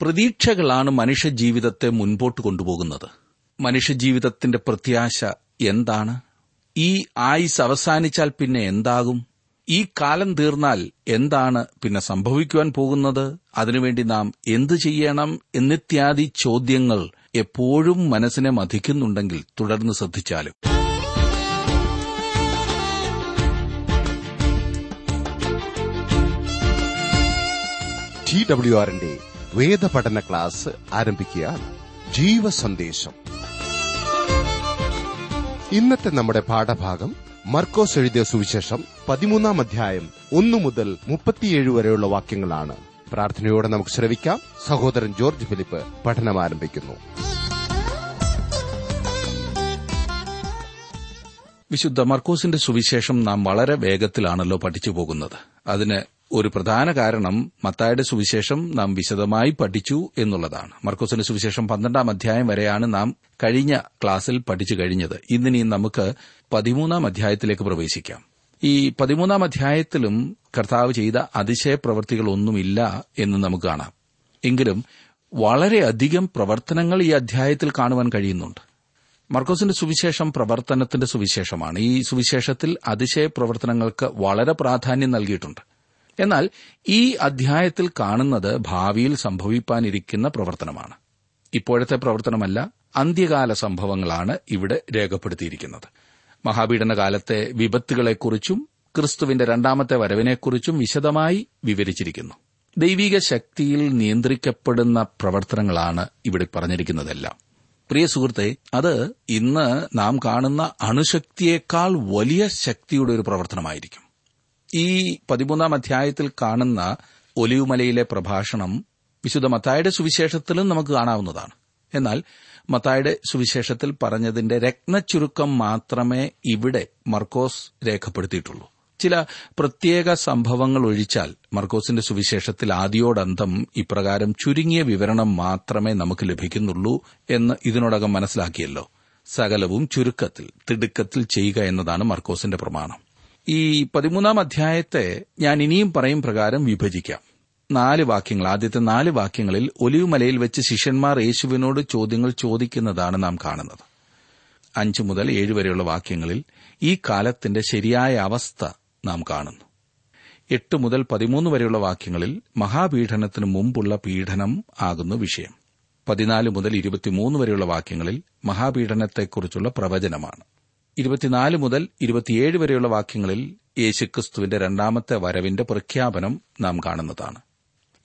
പ്രതീക്ഷകളാണ് മനുഷ്യജീവിതത്തെ മുൻപോട്ട് കൊണ്ടുപോകുന്നത്. മനുഷ്യജീവിതത്തിന്റെ പ്രത്യാശ എന്താണ്? ഈ ആയുസ് അവസാനിച്ചാൽ പിന്നെ എന്താകും? ഈ കാലം തീർന്നാൽ എന്താണ് പിന്നെ സംഭവിക്കുവാൻ പോകുന്നത്? അതിനുവേണ്ടി നാം എന്തു ചെയ്യണം? എന്നിത്യാദി ചോദ്യങ്ങൾ എപ്പോഴും മനസ്സിനെ മതിക്കുന്നുണ്ടെങ്കിൽ തുടർന്ന് ശ്രദ്ധിച്ചാലും. ഡബ്ല്യു ആറിന്റെ വേദപഠന ക്ലാസ് ആരംഭിക്കുകയാണ്. ജീവസന്ദേശം. ഇന്നത്തെ നമ്മുടെ പാഠഭാഗം മർക്കോസ് എഴുതിയ സുവിശേഷം പതിമൂന്നാം അധ്യായം ഒന്നു മുതൽ മുപ്പത്തിയേഴ് വരെയുള്ള വാക്യങ്ങളാണ്. പ്രാർത്ഥനയോടെ നമുക്ക് ശ്രവിക്കാം. സഹോദരൻ ജോർജ് ഫിലിപ്പ് പഠനം ആരംഭിക്കുന്നു. വിശുദ്ധ മർക്കോസിന്റെ സുവിശേഷം നാം വളരെ വേഗത്തിലാണല്ലോ പഠിച്ചു പോകുന്നത്. അതിന് ഒരു പ്രധാന കാരണം മത്തായുടെ സുവിശേഷം നാം വിശദമായി പഠിച്ചു എന്നുള്ളതാണ്. മർക്കോസിന്റെ സുവിശേഷം പന്ത്രണ്ടാം അധ്യായം വരെയാണ് നാം കഴിഞ്ഞ ക്ലാസ്സിൽ പഠിച്ചു കഴിഞ്ഞത്. ഇന്നിനി നമുക്ക് പതിമൂന്നാം അധ്യായത്തിലേക്ക് പ്രവേശിക്കാം. ഈ പതിമൂന്നാം അധ്യായത്തിലും കർത്താവ് ചെയ്ത അതിശയ പ്രവൃത്തികളൊന്നുമില്ല എന്ന് നമുക്ക് കാണാം. എങ്കിലും വളരെയധികം പ്രവർത്തനങ്ങൾ ഈ അധ്യായത്തിൽ കാണുവാൻ കഴിയുന്നുണ്ട്. മർക്കോസിന്റെ സുവിശേഷം പ്രവർത്തനത്തിന്റെ സുവിശേഷമാണ്. ഈ സുവിശേഷത്തിൽ അതിശയ പ്രവർത്തനങ്ങൾക്ക് വളരെ പ്രാധാന്യം നൽകിയിട്ടുണ്ട്. എന്നാൽ ഈ അധ്യായത്തിൽ കാണുന്നത് ഭാവിയിൽ സംഭവിപ്പാനിരിക്കുന്ന പ്രവർത്തനമാണ്. ഇപ്പോഴത്തെ പ്രവർത്തനമല്ല അന്ത്യകാല സംഭവങ്ങളാണ് ഇവിടെ രേഖപ്പെടുത്തിയിരിക്കുന്നത്. മഹാപീഡന കാലത്തെ വിപത്തുകളെക്കുറിച്ചും ക്രിസ്തുവിന്റെ രണ്ടാമത്തെ വരവിനെക്കുറിച്ചും വിശദമായി വിവരിച്ചിരിക്കുന്നു. ദൈവിക ശക്തിയിൽ നിയന്ത്രിക്കപ്പെടുന്ന പ്രവർത്തനങ്ങളാണ് ഇവിടെ പറഞ്ഞിരിക്കുന്നതെല്ലാം. പ്രിയ സുഹൃത്തെ അത് ഇന്ന് നാം കാണുന്ന അണുശക്തിയേക്കാൾ വലിയ ശക്തിയുടെ ഒരു പ്രവർത്തനമായിരിക്കും. ഈ പതിമൂന്നാം അധ്യായത്തിൽ കാണുന്ന ഒലിവുമലയിലെ പ്രഭാഷണം വിശുദ്ധ മത്തായുടെ സുവിശേഷത്തിലും നമുക്ക് കാണാവുന്നതാണ്. എന്നാൽ മത്തായുടെ സുവിശേഷത്തിൽ പറഞ്ഞതിന്റെ രത്നച്ചുരുക്കം മാത്രമേ ഇവിടെ മർക്കോസ് രേഖപ്പെടുത്തിയിട്ടുള്ളൂ. ചില പ്രത്യേക സംഭവങ്ങൾ ഒഴിച്ചാൽ മർക്കോസിന്റെ സുവിശേഷത്തിൽ ആദ്യോടന്തം ഇപ്രകാരം ചുരുങ്ങിയ വിവരണം മാത്രമേ നമുക്ക് ലഭിക്കുന്നുള്ളൂ എന്ന് ഇതിനോടകം മനസ്സിലാക്കിയല്ലോ. സകലവും ചുരുക്കത്തിൽ തിടുക്കത്തിൽ ചെയ്യുക എന്നതാണ് മർക്കോസിന്റെ പ്രമാണം. ഈ പതിമൂന്നാം അധ്യായത്തെ ഞാൻ ഇനിയും പറയും പ്രകാരം വിഭജിക്കാം. നാല് വാക്യങ്ങൾ. ആദ്യത്തെ നാല് വാക്യങ്ങളിൽ ഒലിവുമലയിൽ വെച്ച് ശിഷ്യന്മാർ യേശുവിനോട് ചോദ്യങ്ങൾ ചോദിക്കുന്നതാണ് നാം കാണുന്നത്. അഞ്ചു മുതൽ ഏഴ് വരെയുള്ള വാക്യങ്ങളിൽ ഈ കാലത്തിന്റെ ശരിയായ അവസ്ഥ നാം കാണുന്നു. എട്ട് മുതൽ പതിമൂന്ന് വരെയുള്ള വാക്യങ്ങളിൽ മഹാപീഠനത്തിനു മുമ്പുള്ള പീഡനം ആകുന്നു വിഷയം. പതിനാല് മുതൽ ഇരുപത്തിമൂന്ന് വരെയുള്ള വാക്യങ്ങളിൽ മഹാപീഠനത്തെക്കുറിച്ചുള്ള പ്രവചനമാണ്. ഇരുപത്തിനാല് മുതൽ ഇരുപത്തിയേഴ് വരെയുള്ള വാക്യങ്ങളിൽ യേശുക്രിസ്തുവിന്റെ രണ്ടാമത്തെ വരവിന്റെ പ്രഖ്യാപനം നാം കാണുന്നതാണ്.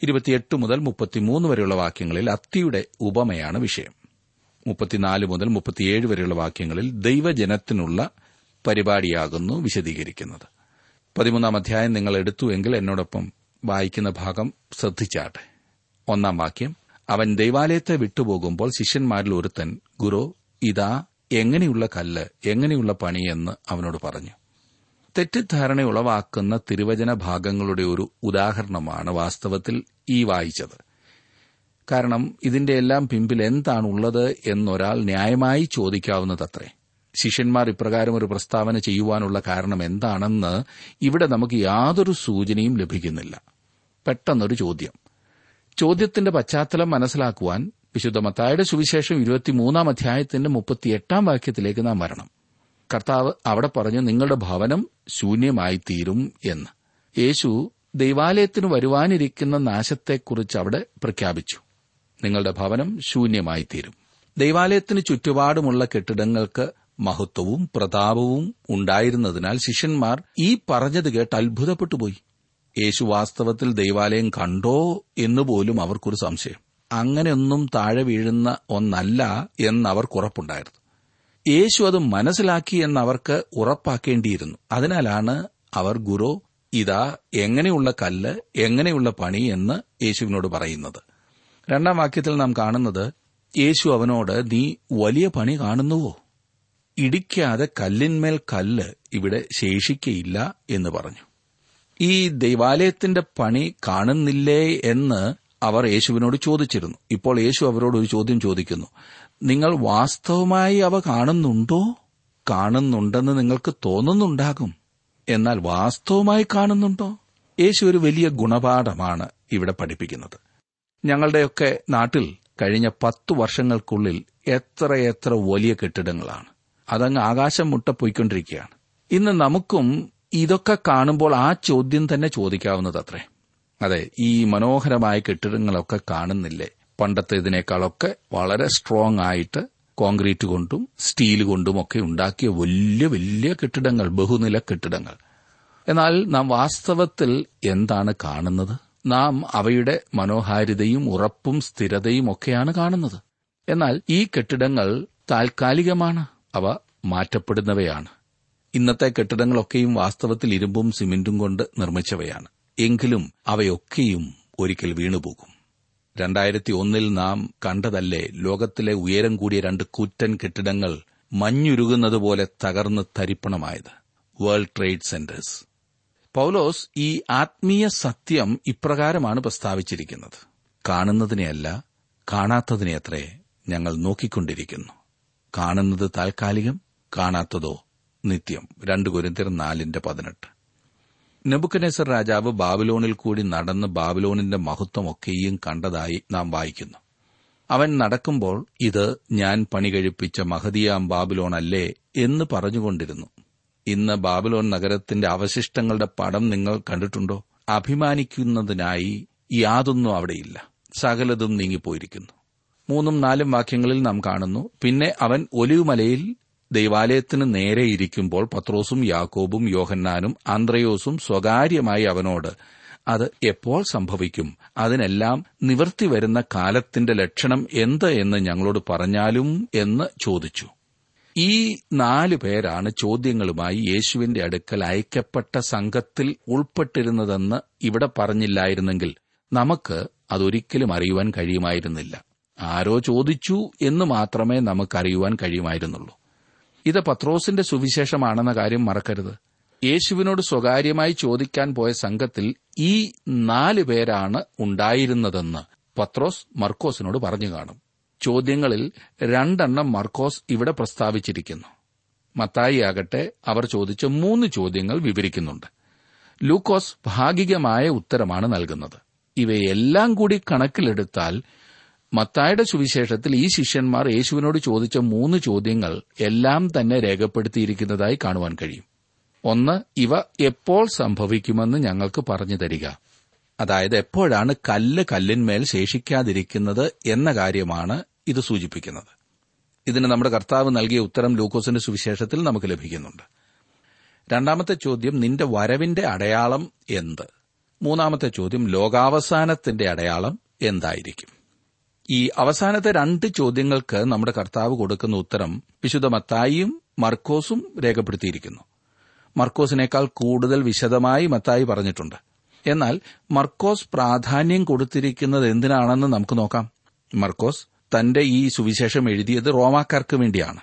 ഇരുപത്തിയെട്ട് മുതൽ മുപ്പത്തിമൂന്ന് വരെയുള്ള വാക്യങ്ങളിൽ അത്തിയുടെ ഉപമയാണ് വിഷയം. മുപ്പത്തിനാല് മുതൽ മുപ്പത്തിയേഴ് വരെയുള്ള വാക്യങ്ങളിൽ ദൈവജനത്തിനുള്ള പരിപാടിയാകുന്നു വിശദീകരിക്കുന്നത്. പതിമൂന്നാം അധ്യായം നിങ്ങൾ എടുത്തുവെങ്കിൽ എന്നോടൊപ്പം വായിക്കുന്ന ഭാഗം ശ്രദ്ധിച്ചാട്ടെ. ഒന്നാം വാക്യം അവൻ ദൈവാലയത്തെ വിട്ടുപോകുമ്പോൾ ശിഷ്യന്മാരിൽ ഒരുത്തൻ ഗുരു ഇതാ എങ്ങനെയുള്ള കല്ല് എങ്ങനെയുള്ള പണിയെന്ന് അവനോട് പറഞ്ഞു. തെറ്റിദ്ധാരണ ഉളവാക്കുന്ന തിരുവചന ഭാഗങ്ങളുടെ ഒരു ഉദാഹരണമാണ് വാസ്തവത്തിൽ ഈ വായിച്ചത്. കാരണം ഇതിന്റെ എല്ലാം പിമ്പിൽ എന്താണുള്ളത് എന്നൊരാൾ ന്യായമായി ചോദിക്കാവുന്നതത്രേ. ശിഷ്യന്മാർ ഇപ്രകാരം ഒരു പ്രസ്താവന ചെയ്യുവാനുള്ള കാരണം എന്താണെന്ന് ഇവിടെ നമുക്ക് യാതൊരു സൂചനയും ലഭിക്കുന്നില്ല. പെട്ടെന്നൊരു ചോദ്യം. ചോദ്യത്തിന്റെ പശ്ചാത്തലം മനസ്സിലാക്കുവാൻ വിശുദ്ധ മത്തായുടെ സുവിശേഷം ഇരുപത്തിമൂന്നാം അധ്യായത്തിന്റെ മുപ്പത്തിയെട്ടാം വാക്യത്തിലേക്ക് നാം വരണം. കർത്താവ് അവിടെ പറഞ്ഞു നിങ്ങളുടെ ഭവനം ശൂന്യമായിത്തീരും എന്ന്. യേശു ദൈവാലയത്തിന് വരുവാനിരിക്കുന്ന നാശത്തെക്കുറിച്ച് അവിടെ പ്രഖ്യാപിച്ചു. നിങ്ങളുടെ ഭവനം ശൂന്യമായിത്തീരും. ദൈവാലയത്തിന് ചുറ്റുപാടുമുള്ള കെട്ടിടങ്ങൾക്ക് മഹത്വവും പ്രതാപവും ഉണ്ടായിരുന്നതിനാൽ ശിഷ്യന്മാർ ഈ പറഞ്ഞത് കേട്ട് അത്ഭുതപ്പെട്ടുപോയി. യേശു വാസ്തവത്തിൽ ദൈവാലയം കണ്ടോ എന്നുപോലും അവർക്കൊരു സംശയം. അങ്ങനെയൊന്നും താഴെ വീഴുന്ന ഒന്നല്ല എന്നവർക്കുറപ്പുണ്ടായിരുന്നു യേശു അത് മനസ്സിലാക്കി എന്നവർക്ക് ഉറപ്പാക്കേണ്ടിയിരുന്നു. അതിനാലാണ് അവർ ഗുരു ഇതാ എങ്ങനെയുള്ള കല്ല് എങ്ങനെയുള്ള പണി എന്ന് യേശുവിനോട് പറയുന്നത്. രണ്ടാം വാക്യത്തിൽ നാം കാണുന്നത് യേശു അവനോട് നീ വലിയ പണി കാണുന്നുവോ? ഇടിക്കാതെ കല്ലിന്മേൽ കല്ല് ഇവിടെ ശേഷിക്കയില്ല എന്ന് പറഞ്ഞു. ഈ ദൈവാലയത്തിന്റെ പണി കാണുന്നില്ലേ എന്ന് അവർ യേശുവിനോട് ചോദിച്ചിരുന്നു. ഇപ്പോൾ യേശു അവരോട് ഒരു ചോദ്യം ചോദിക്കുന്നു. നിങ്ങൾ വാസ്തവമായി അവ കാണുന്നുണ്ടോ? കാണുന്നുണ്ടെന്ന് നിങ്ങൾക്ക് തോന്നുന്നുണ്ടാകും. എന്നാൽ വാസ്തവമായി കാണുന്നുണ്ടോ? യേശു ഒരു വലിയ ഗുണപാഠമാണ് ഇവിടെ പഠിപ്പിക്കുന്നത്. ഞങ്ങളുടെയൊക്കെ നാട്ടിൽ കഴിഞ്ഞ പത്തു വർഷങ്ങൾക്കുള്ളിൽ എത്രയെത്ര വലിയ കെട്ടിടങ്ങളാണ്. അതങ്ങ് ആകാശം മുട്ട പോയിക്കൊണ്ടിരിക്കുകയാണ്. ഇന്ന് നമുക്കും ഇതൊക്കെ കാണുമ്പോൾ ആ ചോദ്യം തന്നെ ചോദിക്കാവുന്നതത്രേ. അതെ ഈ മനോഹരമായ കെട്ടിടങ്ങളൊക്കെ കാണുന്നില്ലേ? പണ്ടത്തേതിനേക്കാളൊക്കെ വളരെ സ്ട്രോങ് ആയിട്ട് കോൺക്രീറ്റ് കൊണ്ടും സ്റ്റീൽ കൊണ്ടും ഒക്കെ ഉണ്ടാക്കിയ വലിയ വലിയ കെട്ടിടങ്ങൾ ബഹുനില കെട്ടിടങ്ങൾ. എന്നാൽ നാം വാസ്തവത്തിൽ എന്താണ് കാണുന്നത്? നാം അവയുടെ മനോഹാരിതയും ഉറപ്പും സ്ഥിരതയും ഒക്കെയാണ് കാണുന്നത്. എന്നാൽ ഈ കെട്ടിടങ്ങൾ താൽക്കാലികമാണ് അവ മാറ്റപ്പെടുന്നവയാണ്. ഇന്നത്തെ കെട്ടിടങ്ങളൊക്കെയും വാസ്തവത്തിൽ ഇരുമ്പും സിമെന്റും കൊണ്ട് നിർമ്മിച്ചവയാണ്. എങ്കിലും അവയൊക്കെയും ഒരിക്കൽ വീണുപോകും. രണ്ടായിരത്തി ഒന്നിൽ നാം കണ്ടതല്ലേ ലോകത്തിലെ ഉയരം കൂടിയ രണ്ട് കൂറ്റൻ കെട്ടിടങ്ങൾ മഞ്ഞുരുകുന്നതുപോലെ തകർന്ന് തരിപ്പണമായത്. World trade centres. പൌലോസ് ഈ ആത്മീയ സത്യം ഇപ്രകാരമാണ് പ്രസ്താവിച്ചിരിക്കുന്നത്. കാണുന്നതിനെയല്ല കാണാത്തതിനെയത്രേ ഞങ്ങൾ നോക്കിക്കൊണ്ടിരിക്കുന്നു. കാണുന്നത് താൽക്കാലികം കാണാത്തതോ നിത്യം. രണ്ട് കുരിന്തിർ നാലിന്റെ പതിനെട്ട്. നെബുക്കനേസർ രാജാവ് ബാബിലോണിൽ കൂടി നടന്ന് ബാബിലോണിന്റെ മഹത്വമൊക്കെയും കണ്ടതായി നാം വായിക്കുന്നു. അവൻ നടക്കുമ്പോൾ ഇത് ഞാൻ പണി കഴിപ്പിച്ച മഹതിയാം ബാബിലോൺ അല്ലേ എന്ന് പറഞ്ഞുകൊണ്ടിരുന്നു. ഇന്ന് ബാബിലോൺ നഗരത്തിന്റെ അവശിഷ്ടങ്ങളുടെ പടം നിങ്ങൾ കണ്ടിട്ടുണ്ടോ? അഭിമാനിക്കുന്നതിനായി യാതൊന്നും അവിടെയില്ല. സകലതും നീങ്ങിപ്പോയിരിക്കുന്നു. മൂന്നും നാലും വാക്യങ്ങളിൽ നാം കാണുന്നു പിന്നെ അവൻ ഒലിവുമലയിൽ ദൈവാലയത്തിന് നേരെ ഇരിക്കുമ്പോൾ പത്രോസും യാക്കോബും യോഹന്നാനും ആന്ത്രയോസും സ്വകാര്യമായി അവനോട് അത് എപ്പോൾ സംഭവിക്കും? അതിനെല്ലാം നിവർത്തി വരുന്ന കാലത്തിന്റെ ലക്ഷണം എന്ത് എന്ന് ഞങ്ങളോട് പറഞ്ഞാലും എന്ന് ചോദിച്ചു. ഈ നാലു പേരാണ് ചോദ്യങ്ങളുമായി യേശുവിന്റെ അടുക്കൽ അയക്കപ്പെട്ട സംഘത്തിൽ ഉൾപ്പെട്ടിരുന്നതെന്ന് ഇവിടെ പറഞ്ഞില്ലായിരുന്നെങ്കിൽ നമുക്ക് അതൊരിക്കലും അറിയുവാൻ കഴിയുമായിരുന്നില്ല. ആരോ ചോദിച്ചു എന്ന് മാത്രമേ നമുക്കറിയുവാൻ കഴിയുമായിരുന്നുള്ളൂ. ഇത് പത്രോസിന്റെ സുവിശേഷമാണെന്ന കാര്യം മറക്കരുത്. യേശുവിനോട് സ്വകാര്യമായി ചോദിക്കാൻ പോയ സംഘത്തിൽ ഈ നാല് പേരാണ് ഉണ്ടായിരുന്നതെന്ന് പത്രോസ് മർക്കോസിനോട് പറഞ്ഞു കാണും. ചോദ്യങ്ങളിൽ രണ്ടെണ്ണം മർക്കോസ് ഇവിടെ പ്രസ്താവിച്ചിരിക്കുന്നു. മത്തായി ആകട്ടെ അവർ ചോദിച്ച മൂന്ന് ചോദ്യങ്ങൾ വിവരിക്കുന്നുണ്ട്. ലൂക്കോസ് ഭാഗികമായ ഉത്തരമാണ് നൽകുന്നത്. ഇവയെല്ലാം കൂടി കണക്കിലെടുത്താൽ മത്തായുടെ സുവിശേഷത്തിൽ ഈ ശിഷ്യന്മാർ യേശുവിനോട് ചോദിച്ച മൂന്ന് ചോദ്യങ്ങൾ എല്ലാം തന്നെ രേഖപ്പെടുത്തിയിരിക്കുന്നതായി കാണുവാൻ കഴിയും. ഒന്ന് ഇവ എപ്പോൾ സംഭവിക്കുമെന്ന് ഞങ്ങൾക്ക് പറഞ്ഞു തരിക. അതായത് എപ്പോഴാണ് കല്ല് കല്ലിന്മേൽ ശേഷിക്കാതിരിക്കുന്നത് എന്ന കാര്യമാണ് ഇത് സൂചിപ്പിക്കുന്നത്. ഇതിന് നമ്മുടെ കർത്താവ് നൽകിയ ഉത്തരം ലൂക്കോസിന്റെ സുവിശേഷത്തിൽ നമുക്ക് ലഭിക്കുന്നുണ്ട്. രണ്ടാമത്തെ ചോദ്യം നിന്റെ വരവിന്റെ അടയാളം എന്ത്? മൂന്നാമത്തെ ചോദ്യം ലോകാവസാനത്തിന്റെ അടയാളം എന്തായിരിക്കും? ഈ അവസാനത്തെ രണ്ട് ചോദ്യങ്ങൾക്ക് നമ്മുടെ കർത്താവ് കൊടുക്കുന്ന ഉത്തരം വിശുദ്ധ മത്തായിയും മർക്കോസും രേഖപ്പെടുത്തിയിരിക്കുന്നു. മർക്കോസിനേക്കാൾ കൂടുതൽ വിശദമായി മത്തായി പറഞ്ഞിട്ടുണ്ട്. എന്നാൽ മർക്കോസ് പ്രാധാന്യം കൊടുത്തിരിക്കുന്നത് എന്തിനാണെന്ന് നമുക്ക് നോക്കാം. മർക്കോസ് തന്റെ ഈ സുവിശേഷം എഴുതിയത് റോമാക്കാർക്ക് വേണ്ടിയാണ്.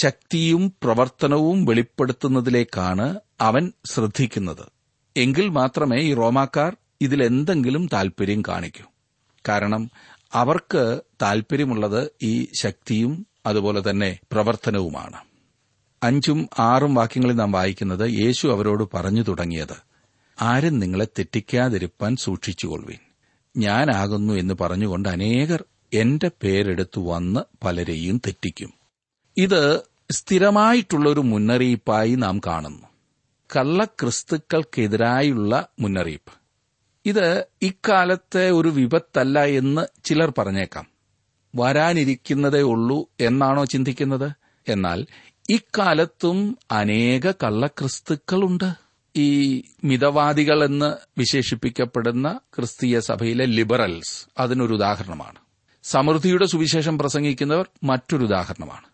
ശക്തിയും പ്രവർത്തനവും വെളിപ്പെടുത്തുന്നതിലേക്കാണ് അവൻ ശ്രദ്ധിക്കുന്നത്. എങ്കിൽ മാത്രമേ ഈ റോമാക്കാർ ഇതിലെന്തെങ്കിലും താൽപര്യം കാണിക്കൂ. കാരണം അവർക്ക് താൽപര്യമുള്ളത് ഈ ശക്തിയും അതുപോലെ തന്നെ പ്രവർത്തനവുമാണ്. അഞ്ചും ആറും വാക്യങ്ങളിൽ നാം വായിക്കുന്നത് യേശു അവരോട് പറഞ്ഞു തുടങ്ങിയത് ആരും നിങ്ങളെ തെറ്റിക്കാതിരിപ്പാൻ സൂക്ഷിച്ചുകൊള്ളുവിൻ. ഞാനാകുന്നു എന്ന് പറഞ്ഞുകൊണ്ട് അനേകർ എന്റെ പേരെടുത്തു വന്ന് പലരെയും തെറ്റിക്കും. ഇത് സ്ഥിരമായിട്ടുള്ള ഒരു മുന്നറിയിപ്പായി നാം കാണുന്നു. കള്ളക്രിസ്തുക്കൾക്കെതിരായുള്ള മുന്നറിയിപ്പ്. ഇത് ഇക്കാലത്തെ ഒരു വിപത്തല്ല എന്ന് ചിലർ പറഞ്ഞേക്കാം. വരാനിരിക്കുന്നതേ ഉള്ളൂ എന്നാണോ ചിന്തിക്കുന്നത്? എന്നാൽ ഇക്കാലത്തും അനേക കള്ളക്രിസ്തുക്കളുണ്ട്. ഈ മിതവാദികൾ എന്ന് വിശേഷിപ്പിക്കപ്പെടുന്ന ക്രിസ്തീയ സഭയിലെ ലിബറൽസ് അതിനൊരു ഉദാഹരണമാണ്. സമൃദ്ധിയുടെ സുവിശേഷം പ്രസംഗിക്കുന്നവർ മറ്റൊരു ഉദാഹരണമാണ്.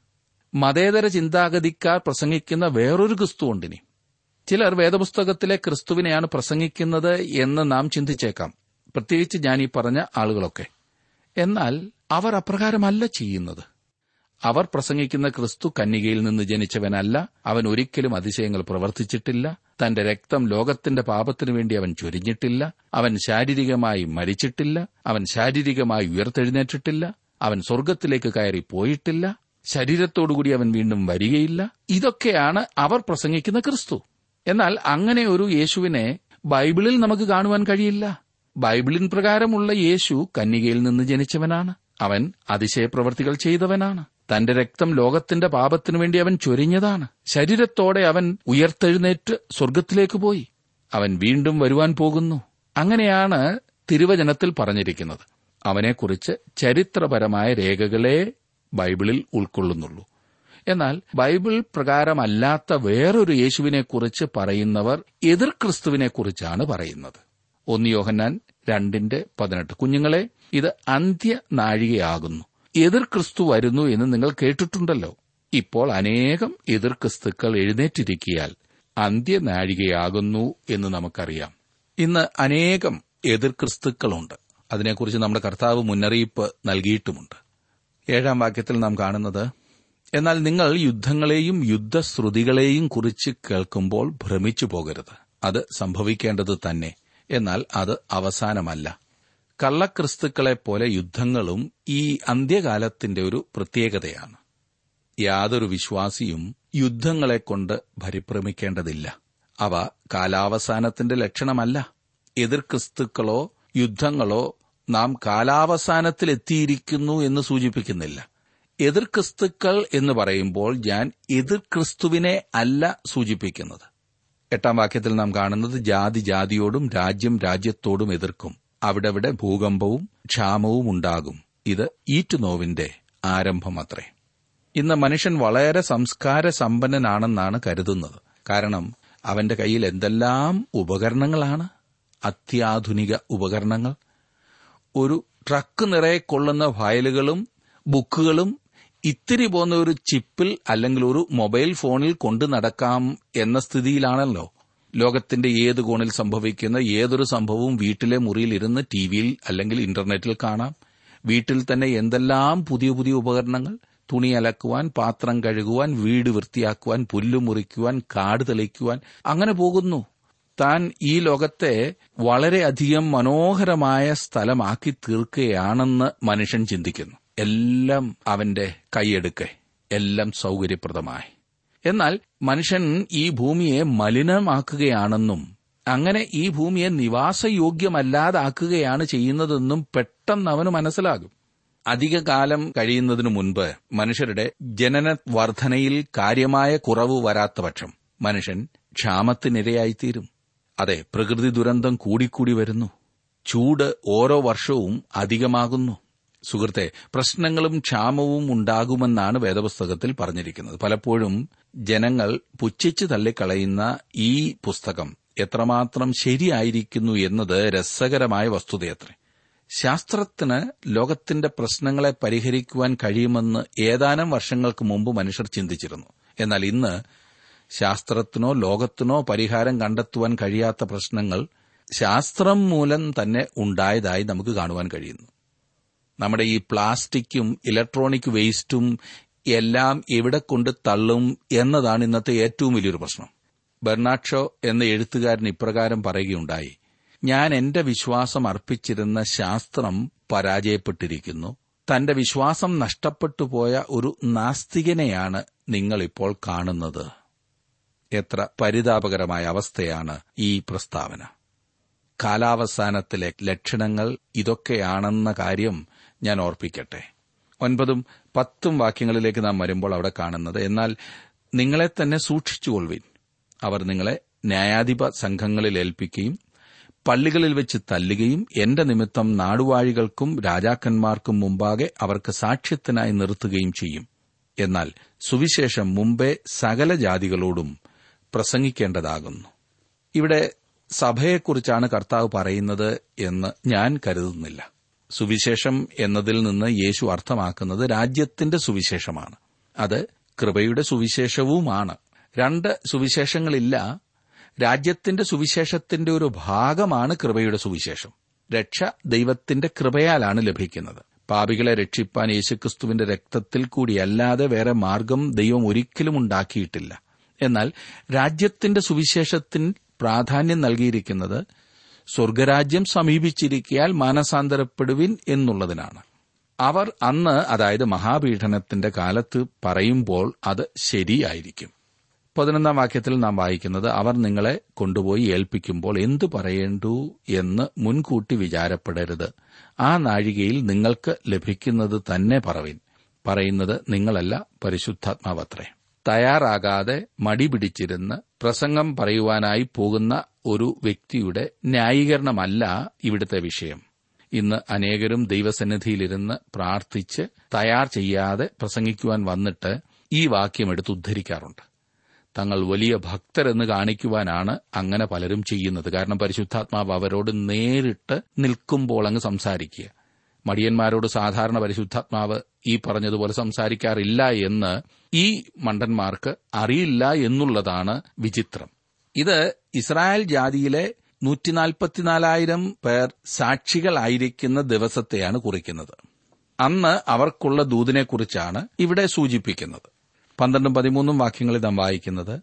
മതേതര ചിന്താഗതിക്കാർ പ്രസംഗിക്കുന്ന വേറൊരു ക്രിസ്തുവുണ്ടിനി ചിലർ വേദപുസ്തകത്തിലെ ക്രിസ്തുവിനെയാണ് പ്രസംഗിക്കുന്നത് എന്ന് നാം ചിന്തിച്ചേക്കാം. പ്രത്യേകിച്ച് ഞാൻ ഈ പറഞ്ഞ ആളുകളൊക്കെ. എന്നാൽ അവർ അപ്രകാരമല്ല ചെയ്യുന്നത്. അവർ പ്രസംഗിക്കുന്ന ക്രിസ്തു കന്യകയിൽ നിന്ന് ജനിച്ചവനല്ല. അവൻ ഒരിക്കലും അതിശയങ്ങൾ പ്രവർത്തിച്ചിട്ടില്ല. തന്റെ രക്തം ലോകത്തിന്റെ പാപത്തിനു വേണ്ടി അവൻ ചൊരിഞ്ഞിട്ടില്ല. അവൻ ശാരീരികമായി മരിച്ചിട്ടില്ല. അവൻ ശാരീരികമായി ഉയർത്തെഴുന്നേറ്റിട്ടില്ല. അവൻ സ്വർഗത്തിലേക്ക് കയറി പോയിട്ടില്ല. ശരീരത്തോടുകൂടി അവൻ വീണ്ടും വരികയില്ല. ഇതൊക്കെയാണ് അവർ പ്രസംഗിക്കുന്ന ക്രിസ്തു. എന്നാൽ അങ്ങനെ ഒരു യേശുവിനെ ബൈബിളിൽ നമുക്ക് കാണുവാൻ കഴിയില്ല. ബൈബിളിൻ പ്രകാരമുള്ള യേശു കന്യകയിൽ നിന്ന് ജനിച്ചവനാണ്. അവൻ അതിശയപ്രവർത്തികൾ ചെയ്തവനാണ്. തന്റെ രക്തം ലോകത്തിന്റെ പാപത്തിനു വേണ്ടി അവൻ ചൊരിഞ്ഞതാണ്. ശരീരത്തോടെ അവൻ ഉയർത്തെഴുന്നേറ്റ് സ്വർഗത്തിലേക്ക് പോയി. അവൻ വീണ്ടും വരുവാൻ പോകുന്നു. അങ്ങനെയാണ് തിരുവചനത്തിൽ പറഞ്ഞിരിക്കുന്നത്. അവനെക്കുറിച്ച് ചരിത്രപരമായ രേഖകളെ ബൈബിളിൽ ഉൾക്കൊള്ളുന്നുള്ളൂ. എന്നാൽ ബൈബിൾ പ്രകാരമല്ലാത്ത വേറൊരു യേശുവിനെക്കുറിച്ച് പറയുന്നവർ എതിർ ക്രിസ്തുവിനെക്കുറിച്ചാണ് പറയുന്നത്. ഒന്ന് യോഹന്നാൻ രണ്ടിന്റെ പതിനെട്ട്. കുഞ്ഞുങ്ങളെ ഇത് അന്ത്യ നാഴികയാകുന്നു. എതിർ ക്രിസ്തു വരുന്നു എന്ന് നിങ്ങൾ കേട്ടിട്ടുണ്ടല്ലോ. ഇപ്പോൾ അനേകം എതിർ ക്രിസ്തുക്കൾ എഴുന്നേറ്റിരിക്കിയാൽ അന്ത്യനാഴികയാകുന്നു എന്ന് നമുക്കറിയാം. ഇന്ന് അനേകം എതിർ ക്രിസ്തുക്കളുണ്ട്. അതിനെക്കുറിച്ച് നമ്മുടെ കർത്താവ് മുന്നറിയിപ്പ് നൽകിയിട്ടുമുണ്ട്. ഏഴാം വാക്യത്തിൽ നാം കാണുന്നത് എന്നാൽ നിങ്ങൾ യുദ്ധങ്ങളെയും യുദ്ധശ്രുതികളെയും കുറിച്ച് കേൾക്കുമ്പോൾ ഭ്രമിച്ചു പോകരുത്. അത് സംഭവിക്കേണ്ടത് തന്നെ. എന്നാൽ അത് അവസാനമല്ല. കള്ളക്രിസ്തുക്കളെ പോലെ യുദ്ധങ്ങളും ഈ അന്ത്യകാലത്തിന്റെ ഒരു പ്രത്യേകതയാണ്. യാതൊരു വിശ്വാസിയും യുദ്ധങ്ങളെക്കൊണ്ട് പരിഭ്രമിക്കേണ്ടതില്ല. അവ കാലാവസാനത്തിന്റെ ലക്ഷണമല്ല. എതിർ ക്രിസ്തുക്കളോ യുദ്ധങ്ങളോ നാം കാലാവസാനത്തിലെത്തിയിരിക്കുന്നു എന്ന് സൂചിപ്പിക്കുന്നില്ല. എതിർ ക്രിസ്തുക്കൾ എന്ന് പറയുമ്പോൾ ഞാൻ എതിർ ക്രിസ്തുവിനെ അല്ല സൂചിപ്പിക്കുന്നത്. എട്ടാം വാക്യത്തിൽ നാം കാണുന്നത് ജാതി ജാതിയോടും രാജ്യം രാജ്യത്തോടും എതിർക്കും. അവിടെവിടെ ഭൂകമ്പവും ക്ഷാമവും ഉണ്ടാകും. ഇത് ഈറ്റുനോവിന്റെ ആരംഭമത്രേ. ഇന്ന് മനുഷ്യൻ വളരെ സംസ്കാര സമ്പന്നനാണെന്നാണ് കരുതുന്നത്. കാരണം അവന്റെ കയ്യിൽ എന്തെല്ലാം ഉപകരണങ്ങളാണ്? അത്യാധുനിക ഉപകരണങ്ങൾ. ഒരു ട്രക്ക് നിറയെ കൊള്ളുന്ന ഫയലുകളും ബുക്കുകളും ഇത്തിരി പോകുന്ന ഒരു ചിപ്പിൽ അല്ലെങ്കിൽ ഒരു മൊബൈൽ ഫോണിൽ കൊണ്ടു നടക്കാം എന്ന സ്ഥിതിയിലാണല്ലോ. ലോകത്തിന്റെ ഏത് കോണിൽ സംഭവിക്കുന്ന ഏതൊരു സംഭവവും വീട്ടിലെ മുറിയിൽ ഇരുന്ന് ടിവിയിൽ അല്ലെങ്കിൽ ഇന്റർനെറ്റിൽ കാണാം. വീട്ടിൽ തന്നെ എന്തെല്ലാം പുതിയ പുതിയ ഉപകരണങ്ങൾ? തുണി അലക്കുവാൻ പാത്രം കഴുകുവാൻ വീട് വൃത്തിയാക്കുവാൻ പുല്ല് മുറിക്കുവാൻ കാട് തെളിക്കുവാൻ. അങ്ങനെ പോകുന്നു. താൻ ഈ ലോകത്തെ വളരെയധികം മനോഹരമായ സ്ഥലമാക്കി തീർക്കുകയാണെന്ന് മനുഷ്യൻ ചിന്തിക്കുന്നു. എല്ലാം അവന്റെ കൈയെടുക്കെ. എല്ലാം സൗകര്യപ്രദമായി. എന്നാൽ മനുഷ്യൻ ഈ ഭൂമിയെ മലിനമാക്കുകയാണെന്നും അങ്ങനെ ഈ ഭൂമിയെ നിവാസയോഗ്യമല്ലാതാക്കുകയാണ് ചെയ്യുന്നതെന്നും പെട്ടെന്ന് അവന് മനസ്സിലാകും. അധികകാലം കഴിയുന്നതിനു മുൻപ് മനുഷ്യരുടെ ജനന വർധനയിൽ കാര്യമായ കുറവ് വരാത്ത പക്ഷം മനുഷ്യൻ ക്ഷാമത്തിനിരയായിത്തീരും. അതെ പ്രകൃതി ദുരന്തം കൂടിക്കൂടി വരുന്നു. ചൂട് ഓരോ വർഷവും അധികമാകുന്നു. സുഹൃത്തെ പ്രശ്നങ്ങളും ക്ഷാമവും ഉണ്ടാകുമെന്നാണ് വേദപുസ്തകത്തിൽ പറഞ്ഞിരിക്കുന്നത്. പലപ്പോഴും ജനങ്ങൾ പുച്ഛിച്ചു തള്ളിക്കളയുന്ന ഈ പുസ്തകം എത്രമാത്രം ശരിയായിരിക്കുന്നു എന്നത് രസകരമായ വസ്തുതയത്രേ. ശാസ്ത്രത്തിന് ലോകത്തിന്റെ പ്രശ്നങ്ങളെ പരിഹരിക്കുവാൻ കഴിയുമെന്ന് ഏതാനും വർഷങ്ങൾക്ക് മുമ്പ് മനുഷ്യർ ചിന്തിച്ചിരുന്നു. എന്നാൽ ഇന്ന് ശാസ്ത്രത്തിനോ ലോകത്തിനോ പരിഹാരം കണ്ടെത്തുവാൻ കഴിയാത്ത പ്രശ്നങ്ങൾ ശാസ്ത്രം മൂലം തന്നെ ഉണ്ടായതായി നമുക്ക് കാണുവാൻ കഴിയുന്നു. നമ്മുടെ ഈ പ്ലാസ്റ്റിക്കും ഇലക്ട്രോണിക് വേസ്റ്റും എല്ലാം എവിടെ കൊണ്ട് തള്ളും എന്നതാണ് ഇന്നത്തെ ഏറ്റവും വലിയൊരു പ്രശ്നം. ബെർണാഡ് എന്ന എഴുത്തുകാരൻ ഇപ്രകാരം പറയുകയുണ്ടായി ഞാൻ എന്റെ വിശ്വാസം അർപ്പിച്ചിരുന്ന ശാസ്ത്രം പരാജയപ്പെട്ടിരിക്കുന്നു. തന്റെ വിശ്വാസം നഷ്ടപ്പെട്ടു പോയ ഒരു നാസ്തികനെയാണ് നിങ്ങളിപ്പോൾ കാണുന്നത്. എത്ര പരിതാപകരമായ അവസ്ഥയാണ് ഈ പ്രസ്താവന. കാലാവസാനത്തിലെ ലക്ഷണങ്ങൾ ഇതൊക്കെയാണെന്ന കാര്യം ഞാൻ ഓർപ്പിക്കട്ടെ. ഒൻപതും പത്തും വാക്യങ്ങളിലേക്ക് നാം വരുമ്പോൾ അവിടെ കാണുന്നത് എന്നാൽ നിങ്ങളെ തന്നെ സൂക്ഷിച്ചുകൊള്ളുവിൻ. അവർ നിങ്ങളെ ന്യായാധിപ സംഘങ്ങളിൽ ഏൽപ്പിക്കുകയും പള്ളികളിൽ വെച്ച് തല്ലുകയും എന്റെ നിമിത്തം നാടുവാഴികൾക്കും രാജാക്കന്മാർക്കും മുമ്പാകെ അവർക്ക് സാക്ഷ്യത്തിനായി നിർത്തുകയും ചെയ്യും. എന്നാൽ സുവിശേഷം മുമ്പേ സകല ജാതികളോടും പ്രസംഗിക്കേണ്ടതാകുന്നു. ഇവിടെ സഭയെക്കുറിച്ചാണ് കർത്താവ് പറയുന്നത് എന്ന് ഞാൻ കരുതുന്നില്ല. സുവിശേഷം എന്നതിൽ നിന്ന് യേശു അർത്ഥമാക്കുന്നത് രാജ്യത്തിന്റെ സുവിശേഷമാണ്. അത് കൃപയുടെ സുവിശേഷവുമാണ്. രണ്ട് സുവിശേഷങ്ങളില്ല. രാജ്യത്തിന്റെ സുവിശേഷത്തിന്റെ ഒരു ഭാഗമാണ് കൃപയുടെ സുവിശേഷം. രക്ഷ ദൈവത്തിന്റെ കൃപയാലാണ് ലഭിക്കുന്നത്. പാപികളെ രക്ഷിപ്പാൻ യേശുക്രിസ്തുവിന്റെ രക്തത്തിൽ കൂടിയല്ലാതെ വേറെ മാർഗം ദൈവം ഒരിക്കലും ഉണ്ടാക്കിയിട്ടില്ല. എന്നാൽ രാജ്യത്തിന്റെ സുവിശേഷത്തിന് പ്രാധാന്യം നൽകിയിരിക്കുന്നത് സ്വർഗരാജ്യം സമീപിച്ചിരിക്കയാൽ മാനസാന്തരപ്പെടുവിൻ എന്നുള്ളതിനാണ്. അവർ അന്ന് അതായത് മഹാപീഠനത്തിന്റെ കാലത്ത് പറയുമ്പോൾ അത് ശരിയായിരിക്കും. പതിനൊന്നാം വാക്യത്തിൽ നാം വായിക്കുന്നത് അവർ നിങ്ങളെ കൊണ്ടുപോയി ഏൽപ്പിക്കുമ്പോൾ എന്തു പറയേണ്ടു എന്ന് മുൻകൂട്ടി വിചാരപ്പെടരുത്. ആ നാഴികയിൽ നിങ്ങൾക്ക് ലഭിക്കുന്നത് തന്നെ പറവിൻ. പറയുന്നത് നിങ്ങളല്ല പരിശുദ്ധാത്മാവത്രേ. തയ്യാറാകാതെ മടി പിടിച്ചിരുന്ന് പ്രസംഗം പറയുവാനായി പോകുന്ന ഒരു വ്യക്തിയുടെ ന്യായീകരണമല്ല ഇവിടുത്തെ വിഷയം. ഇന്ന് അനേകരും ദൈവസന്നിധിയിലിരുന്ന് പ്രാർത്ഥിച്ച് തയ്യാർ ചെയ്യാതെ പ്രസംഗിക്കുവാൻ വന്നിട്ട് ഈ വാക്യം എടുത്ത് ഉദ്ധരിക്കാറുണ്ട്. തങ്ങൾ വലിയ ഭക്തരെന്ന് കാണിക്കുവാനാണ് അങ്ങനെ പലരും ചെയ്യുന്നത്. കാരണം പരിശുദ്ധാത്മാവ് അവരോട് നേരിട്ട് നിൽക്കുമ്പോൾ അങ്ങ് സംസാരിക്കുക. മടിയന്മാരോട് സാധാരണ പരിശുദ്ധാത്മാവ് ഈ പറഞ്ഞതുപോലെ സംസാരിക്കാറില്ല എന്ന് ഈ മണ്ടന്മാർക്ക് അറിയില്ല എന്നുള്ളതാണ് വിചിത്രം. ഇത് ഇസ്രായേൽ ജാതിയിലെ നൂറ്റിനാൽപ്പത്തിനാലായിരം പേർ സാക്ഷികളായിരിക്കുന്ന ദിവസത്തെയാണ് കുറിക്കുന്നത്. അന്ന് അവർക്കുള്ള ദൂതിനെക്കുറിച്ചാണ് ഇവിടെ സൂചിപ്പിക്കുന്നത്. പന്ത്രണ്ടും പതിമൂന്നും വാക്യങ്ങളിൽ നാം വായിക്കുന്നത്.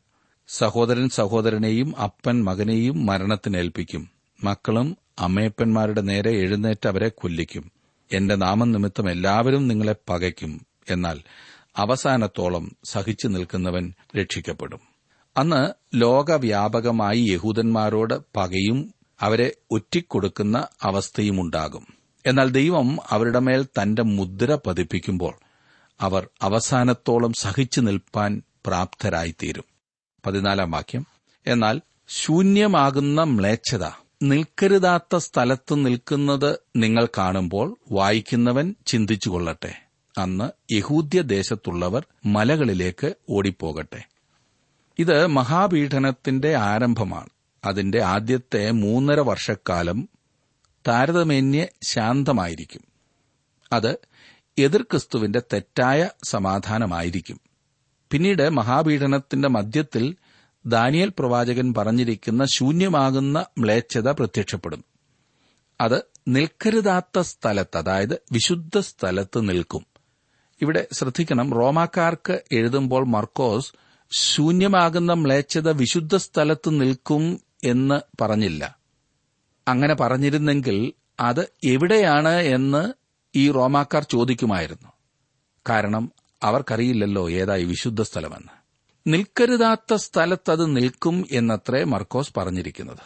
സഹോദരൻ സഹോദരനെയും അപ്പൻ മകനെയും മരണത്തിനേൽപ്പിക്കും. മക്കളും അമ്മയപ്പന്മാരുടെ നേരെ എഴുന്നേറ്റ് അവരെ കൊല്ലിക്കും. എന്റെ നാമനിമിത്തം എല്ലാവരും നിങ്ങളെ പകയ്ക്കും എന്നാൽ അവസാനത്തോളം സഹിച്ചു നിൽക്കുന്നവൻ രക്ഷിക്കപ്പെടും. അന്ന് ലോകവ്യാപകമായി യഹൂദന്മാരോട് പകയും അവരെ ഒറ്റിക്കൊടുക്കുന്ന അവസ്ഥയുമുണ്ടാകും. എന്നാൽ ദൈവം അവരുടെ മേൽ തന്റെ മുദ്ര പതിപ്പിക്കുമ്പോൾ അവർ അവസാനത്തോളം സഹിച്ചു നിൽപ്പാൻ പ്രാപ്തരായിത്തീരും. പതിനാലാം വാക്യം. എന്നാൽ ശൂന്യമാകുന്ന മ്ലേച്ഛത നിൽക്കരുതാത്ത സ്ഥലത്ത് നിൽക്കുന്നത് നിങ്ങൾ കാണുമ്പോൾ വായിക്കുന്നവൻ ചിന്തിച്ചു കൊള്ളട്ടെ അന്ന് യഹൂദ്യ ദേശത്തുള്ളവർ മലകളിലേക്ക് ഓടിപ്പോകട്ടെ. ഇത് മഹാപീഠനത്തിന്റെ ആരംഭമാണ്. അതിന്റെ ആദ്യത്തെ മൂന്നര വർഷക്കാലം താരതമ്യേന്യ ശാന്തമായിരിക്കും. അത് എതിർ ക്രിസ്തുവിന്റെ തെറ്റായ സമാധാനമായിരിക്കും. പിന്നീട് മഹാപീഠനത്തിന്റെ മധ്യത്തിൽ ദാനിയൽ പ്രവാചകൻ പറഞ്ഞിരിക്കുന്ന ശൂന്യമാകുന്ന മ്ലേച്ഛത പ്രത്യക്ഷപ്പെടും അത് നിൽക്കരുതാത്ത സ്ഥലത്ത് അതായത് വിശുദ്ധ സ്ഥലത്ത് നിൽക്കും. ഇവിടെ ശ്രദ്ധിക്കണം റോമാക്കാർക്ക് എഴുതുമ്പോൾ മർക്കോസ് ശൂന്യമാകുന്ന മ്ലേച്ഛത വിശുദ്ധ സ്ഥലത്ത് നിൽക്കും എന്ന് പറഞ്ഞില്ല. അങ്ങനെ പറഞ്ഞിരുന്നെങ്കിൽ അത് എവിടെയാണ് എന്ന് ഈ റോമാക്കാർ ചോദിക്കുമായിരുന്നു. കാരണം അവർക്കറിയില്ലല്ലോ ഏതായി വിശുദ്ധ സ്ഥലമെന്ന്. നിൽക്കരുതാത്ത സ്ഥലത്ത് അത് നിൽക്കും എന്നത്രേ മർക്കോസ് പറഞ്ഞിരിക്കുന്നത്.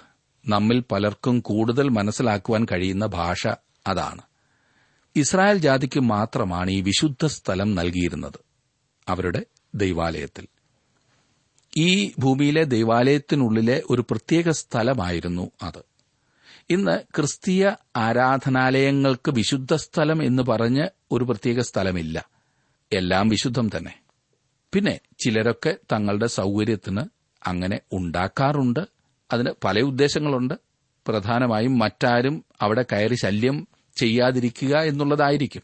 നമ്മിൽ പലർക്കും കൂടുതൽ മനസ്സിലാക്കുവാൻ കഴിയുന്ന ഭാഷ അതാണ്. ഇസ്രായേൽ ജാതിക്ക് മാത്രമാണ് ഈ വിശുദ്ധ സ്ഥലം നൽകിയിരുന്നത് അവരുടെ ദൈവാലയത്തിൽ. ഈ ഭൂമിയിലെ ദൈവാലയത്തിനുള്ളിലെ ഒരു പ്രത്യേക സ്ഥലമായിരുന്നു അത്. ഇന്ന് ക്രിസ്തീയ ആരാധനാലയങ്ങൾക്ക് വിശുദ്ധ സ്ഥലം എന്ന് പറഞ്ഞ് ഒരു പ്രത്യേക സ്ഥലമില്ല. എല്ലാം വിശുദ്ധം തന്നെ. പിന്നെ ചിലരൊക്കെ തങ്ങളുടെ സൗകര്യത്തിന് അങ്ങനെ ഉണ്ടാക്കാറുണ്ട്. അതിന് പല ഉദ്ദേശങ്ങളുണ്ട്. പ്രധാനമായും മറ്റാരും അവിടെ കയറി ശല്യം ചെയ്യാതിരിക്കുക എന്നുള്ളതായിരിക്കും.